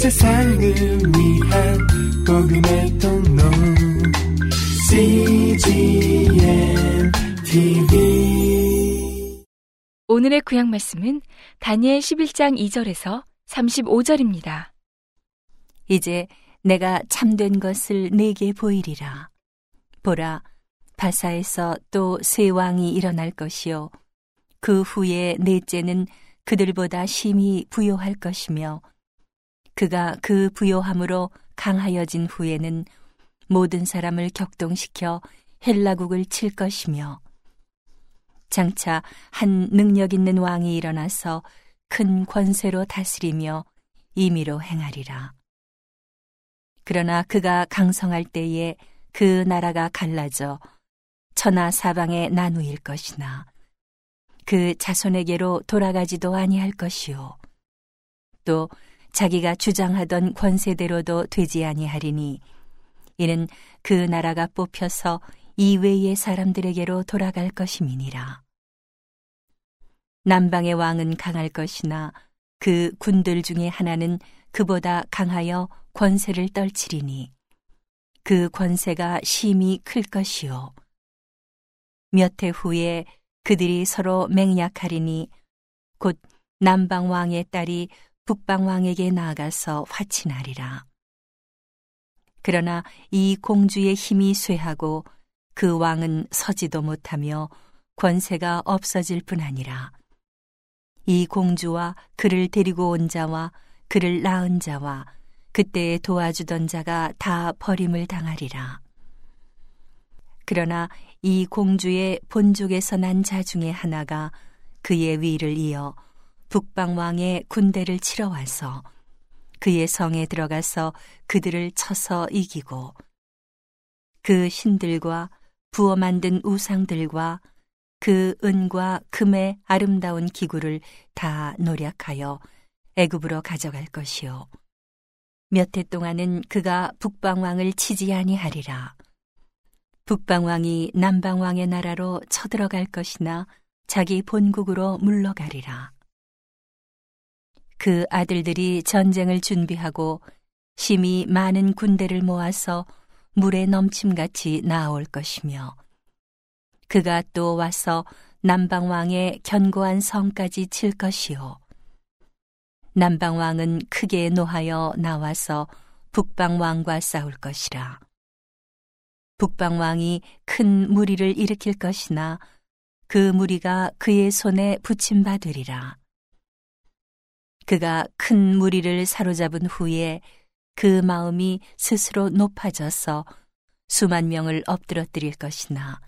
세상을 위한 복음의 통로 CGM TV 오늘의 구약 말씀은 다니엘 11장 2절에서 35절입니다. 이제 내가 참된 것을 내게 보이리라. 보라, 바사에서 또새 왕이 일어날 것이요. 그 후에 넷째는 그들보다 심히 부요할 것이며, 그가 그 부요함으로 강하여진 후에는 모든 사람을 격동시켜 헬라국을 칠 것이며, 장차 한 능력 있는 왕이 일어나서 큰 권세로 다스리며 임의로 행하리라. 그러나 그가 강성할 때에 그 나라가 갈라져 천하 사방에 나누일 것이나 그 자손에게로 돌아가지도 아니할 것이요 또 자기가 주장하던 권세대로도 되지 아니하리니 이는 그 나라가 뽑혀서 이외의 사람들에게로 돌아갈 것임이니라. 남방의 왕은 강할 것이나 그 군들 중에 하나는 그보다 강하여 권세를 떨치리니 그 권세가 심히 클 것이요. 몇 해 후에 그들이 서로 맹약하리니 곧 남방 왕의 딸이 북방 왕에게 나아가서 화친하리라 그러나 이 공주의 힘이 쇠하고 그 왕은 서지도 못하며 권세가 없어질 뿐 아니라 이 공주와 그를 데리고 온 자와 그를 낳은 자와 그때에 도와주던 자가 다 버림을 당하리라. 그러나 이 공주의 본족에서 난 자 중에 하나가 그의 위를 이어 북방 왕의 군대를 치러 와서 그의 성에 들어가서 그들을 쳐서 이기고 그 신들과 부어 만든 우상들과 그 은과 금의 아름다운 기구를 다 노력하여 애굽으로 가져갈 것이요. 몇 해 동안은 그가 북방왕을 치지 아니하리라. 북방왕이 남방왕의 나라로 쳐들어갈 것이나 자기 본국으로 물러가리라 그 아들들이 전쟁을 준비하고 심히 많은 군대를 모아서 물에 넘침같이 나아올 것이며 그가 또 와서 남방왕의 견고한 성까지 칠 것이요 남방왕은 크게 노하여 나와서 북방왕과 싸울 것이라. 북방왕이 큰 무리를 일으킬 것이나 그 무리가 그의 손에 붙임받으리라. 그가 큰 무리를 사로잡은 후에 그 마음이 스스로 높아져서 수만 명을 엎드러뜨릴 것이나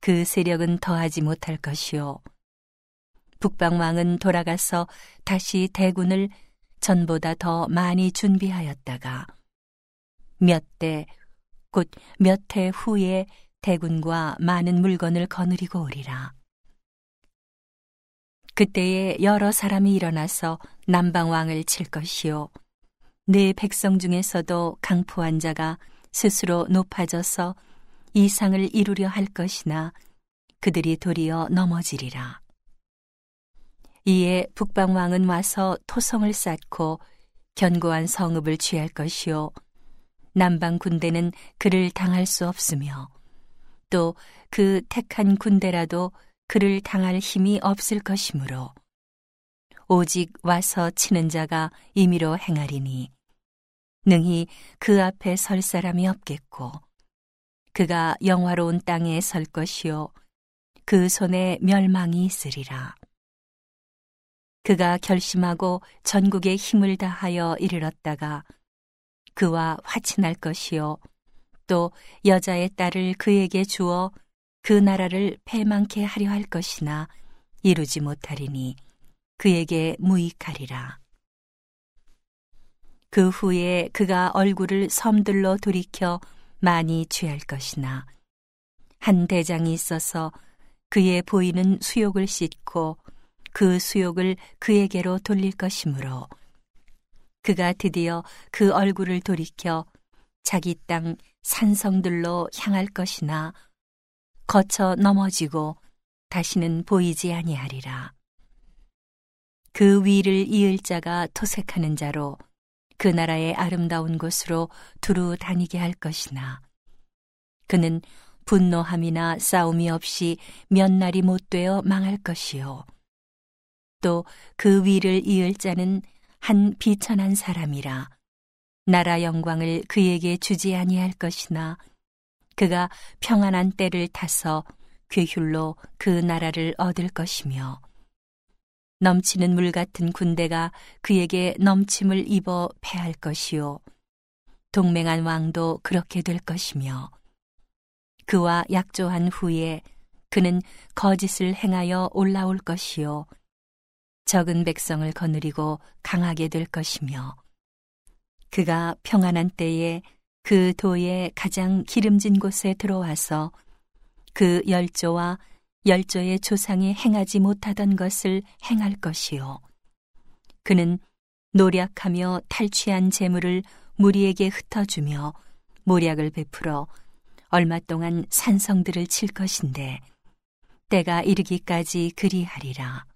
그 세력은 더하지 못할 것이요. 북방왕은 돌아가서 다시 대군을 전보다 더 많이 준비하였다가 몇 대, 곧 몇 해 후에 대군과 많은 물건을 거느리고 오리라. 그때에 여러 사람이 일어나서 남방왕을 칠 것이요. 내 백성 중에서도 강포한 자가 스스로 높아져서 이상을 이루려 할 것이나 그들이 도리어 넘어지리라. 이에 북방왕은 와서 토성을 쌓고 견고한 성읍을 취할 것이요 남방 군대는 그를 당할 수 없으며 또 그 택한 군대라도 그를 당할 힘이 없을 것이므로 오직 와서 치는 자가 임의로 행하리니 능히 그 앞에 설 사람이 없겠고 그가 영화로운 땅에 설 것이요 그 손에 멸망이 있으리라. 그가 결심하고 전국에 힘을 다하여 이르렀다가 그와 화친할 것이요 또 여자의 딸을 그에게 주어 그 나라를 패망케 하려 할 것이나 이루지 못하리니 그에게 무익하리라. 그 후에 그가 얼굴을 섬들로 돌이켜 많이 취할 것이나 한 대장이 있어서 그의 보이는 수욕을 씻고 그 수욕을 그에게로 돌릴 것이므로 그가 드디어 그 얼굴을 돌이켜 자기 땅 산성들로 향할 것이나 거쳐 넘어지고 다시는 보이지 아니하리라. 그 위를 이을 자가 토색하는 자로 그 나라의 아름다운 곳으로 두루 다니게 할 것이나 그는 분노함이나 싸움이 없이 몇 날이 못 되어 망할 것이요. 또 그 위를 이을 자는 한 비천한 사람이라 나라 영광을 그에게 주지 아니할 것이나 그가 평안한 때를 타서 괴휼로 그 나라를 얻을 것이며 넘치는 물 같은 군대가 그에게 넘침을 입어 패할 것이요. 동맹한 왕도 그렇게 될 것이며. 그와 약조한 후에 그는 거짓을 행하여 올라올 것이요. 적은 백성을 거느리고 강하게 될 것이며. 그가 평안한 때에 그 도의 가장 기름진 곳에 들어와서 그 열조와 열조의 조상이 행하지 못하던 것을 행할 것이요. 그는 노력하며 탈취한 재물을 무리에게 흩어주며 모략을 베풀어 얼마 동안 산성들을 칠 것인데 때가 이르기까지 그리하리라.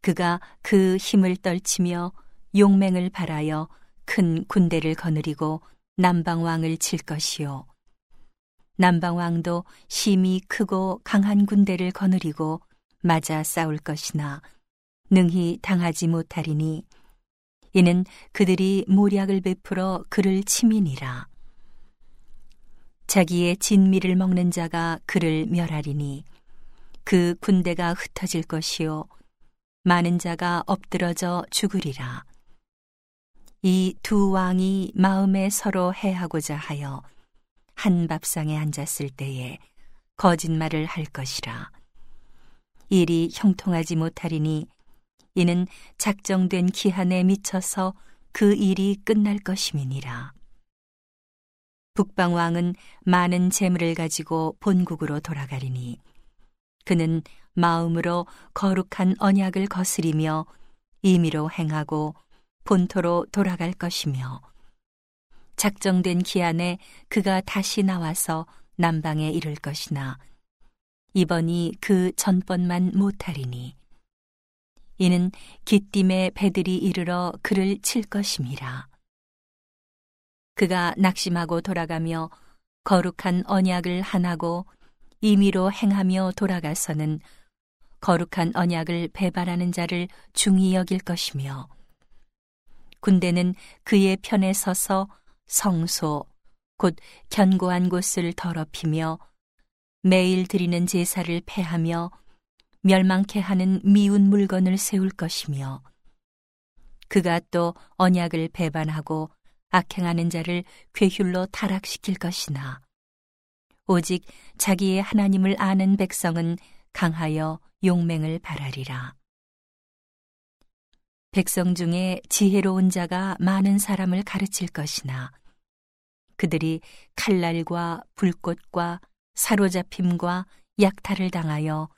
그가 그 힘을 떨치며 용맹을 발하여 큰 군대를 거느리고 남방왕을 칠 것이요. 남방왕도 심히 크고 강한 군대를 거느리고 맞아 싸울 것이나 능히 당하지 못하리니 이는 그들이 모략을 베풀어 그를 치민이라. 자기의 진미를 먹는 자가 그를 멸하리니 그 군대가 흩어질 것이요 많은 자가 엎드러져 죽으리라. 이 두 왕이 마음에 서로 해하고자 하여 한 밥상에 앉았을 때에 거짓말을 할 것이라. 일이 형통하지 못하리니 이는 작정된 기한에 미쳐서 그 일이 끝날 것임이니라. 북방왕은 많은 재물을 가지고 본국으로 돌아가리니 그는 마음으로 거룩한 언약을 거스리며 임의로 행하고 본토로 돌아갈 것이며 작정된 기한에 그가 다시 나와서 남방에 이를 것이나 이번이 그 전번만 못하리니 이는 기띔의 배들이 이르러 그를 칠 것임이라. 그가 낙심하고 돌아가며 거룩한 언약을 하나고 임의로 행하며 돌아가서는 거룩한 언약을 배반하는 자를 중히 여길 것이며 군대는 그의 편에 서서 성소 곧 견고한 곳을 더럽히며 매일 드리는 제사를 패하며 멸망케 하는 미운 물건을 세울 것이며 그가 또 언약을 배반하고 악행하는 자를 괴휼로 타락시킬 것이나 오직 자기의 하나님을 아는 백성은 강하여 용맹을 바라리라. 백성 중에 지혜로운 자가 많은 사람을 가르칠 것이나 그들이 칼날과 불꽃과 사로잡힘과 약탈을 당하여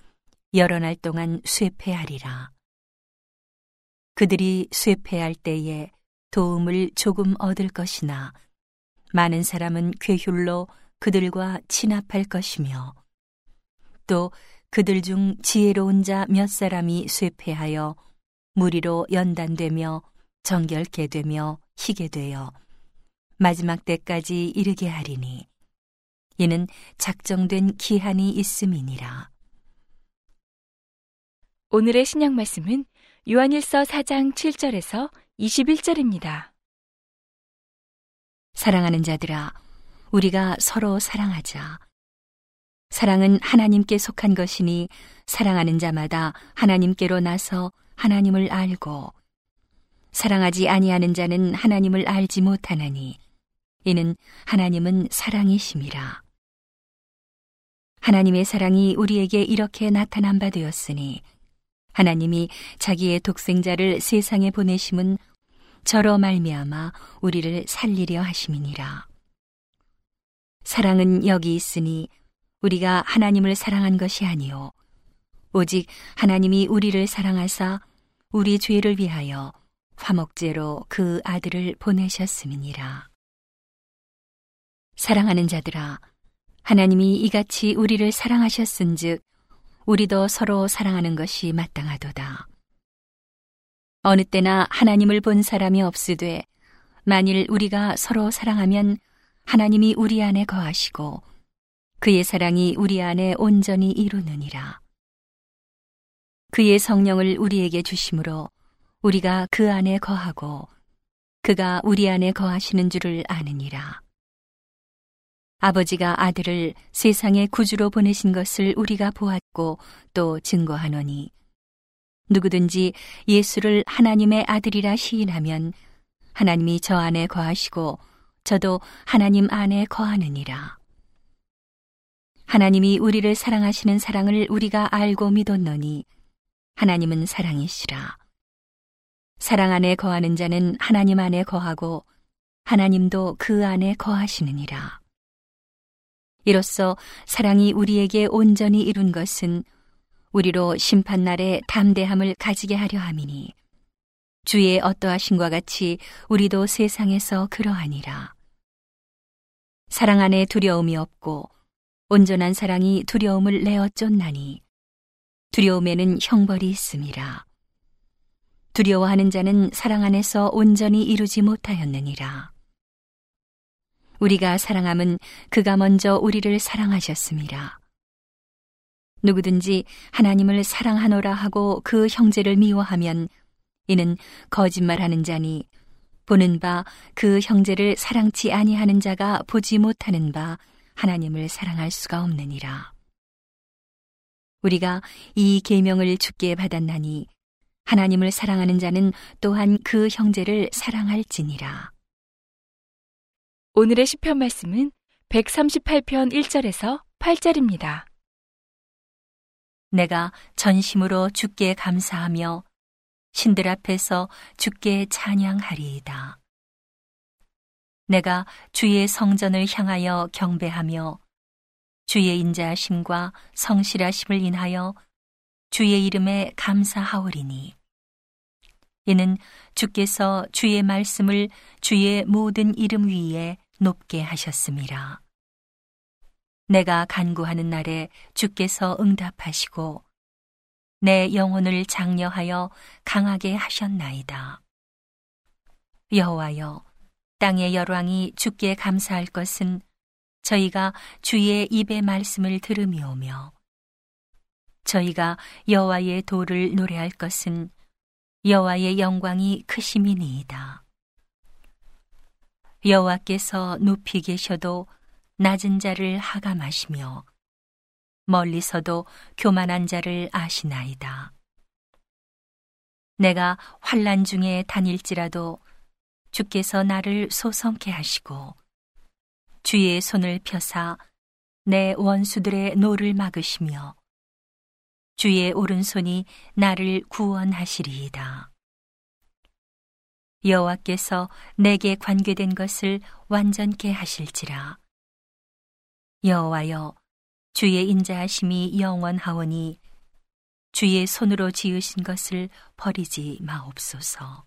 여러 날 동안 쇠폐하리라. 그들이 쇠폐할 때에 도움을 조금 얻을 것이나 많은 사람은 괴휼로 그들과 친합할 것이며 또 그들 중 지혜로운 자 몇 사람이 쇠폐하여 무리로 연단되며 정결케 되며 희게 되어 마지막 때까지 이르게 하리니 이는 작정된 기한이 있음이니라. 오늘의 신약 말씀은 요한일서 4장 7절에서 21절입니다. 사랑하는 자들아, 우리가 서로 사랑하자. 사랑은 하나님께 속한 것이니 사랑하는 자마다 하나님께로 나서 하나님을 알고 사랑하지 아니하는 자는 하나님을 알지 못하나니 이는 하나님은 사랑이심이라. 하나님의 사랑이 우리에게 이렇게 나타난 바 되었으니 하나님이 자기의 독생자를 세상에 보내심은 저로 말미암아 우리를 살리려 하심이니라. 사랑은 여기 있으니 우리가 하나님을 사랑한 것이 아니요 오직 하나님이 우리를 사랑하사 우리 죄를 위하여 화목제로 그 아들을 보내셨음이니라. 사랑하는 자들아, 하나님이 이같이 우리를 사랑하셨은즉 우리도 서로 사랑하는 것이 마땅하도다. 어느 때나 하나님을 본 사람이 없으되 만일 우리가 서로 사랑하면 하나님이 우리 안에 거하시고 그의 사랑이 우리 안에 온전히 이루느니라. 그의 성령을 우리에게 주심으로 우리가 그 안에 거하고 그가 우리 안에 거하시는 줄을 아느니라. 아버지가 아들을 세상의 구주로 보내신 것을 우리가 보았고 또 증거하노니 누구든지 예수를 하나님의 아들이라 시인하면 하나님이 저 안에 거하시고 저도 하나님 안에 거하느니라. 하나님이 우리를 사랑하시는 사랑을 우리가 알고 믿었노니 하나님은 사랑이시라. 사랑 안에 거하는 자는 하나님 안에 거하고 하나님도 그 안에 거하시느니라. 이로써 사랑이 우리에게 온전히 이룬 것은 우리로 심판날에 담대함을 가지게 하려 함이니 주의 어떠하신과 같이 우리도 세상에서 그러하니라. 사랑 안에 두려움이 없고 온전한 사랑이 두려움을 내어 쫓나니 두려움에는 형벌이 있음이라. 두려워하는 자는 사랑 안에서 온전히 이루지 못하였느니라. 우리가 사랑함은 그가 먼저 우리를 사랑하셨습니다. 누구든지 하나님을 사랑하노라 하고 그 형제를 미워하면 이는 거짓말하는 자니 보는 바 그 형제를 사랑치 아니하는 자가 보지 못하는 바 하나님을 사랑할 수가 없느니라. 우리가 이 계명을 주께 받았나니 하나님을 사랑하는 자는 또한 그 형제를 사랑할지니라. 오늘의 시편 말씀은 138편 1절에서 8절입니다. 내가 전심으로 주께 감사하며 신들 앞에서 주께 찬양하리이다. 내가 주의 성전을 향하여 경배하며 주의 인자하심과 성실하심을 인하여 주의 이름에 감사하오리니 이는 주께서 주의 말씀을 주의 모든 이름 위에 높게 하셨습니다. 내가 간구하는 날에 주께서 응답하시고 내 영혼을 장려하여 강하게 하셨나이다. 여호와여 땅의 열왕이 주께 감사할 것은 저희가 주의 입의 말씀을 들으며오며 저희가 여호와의 도를 노래할 것은 여호와의 영광이 크심이니이다. 여호와께서 높이 계셔도 낮은 자를 하감하시며 멀리서도 교만한 자를 아시나이다. 내가 환란 중에 다닐지라도 주께서 나를 소성케 하시고 주의 손을 펴사 내 원수들의 노를 막으시며 주의 오른손이 나를 구원하시리이다. 여호와께서 내게 관계된 것을 완전케 하실지라. 여호와여 주의 인자하심이 영원하오니 주의 손으로 지으신 것을 버리지 마옵소서.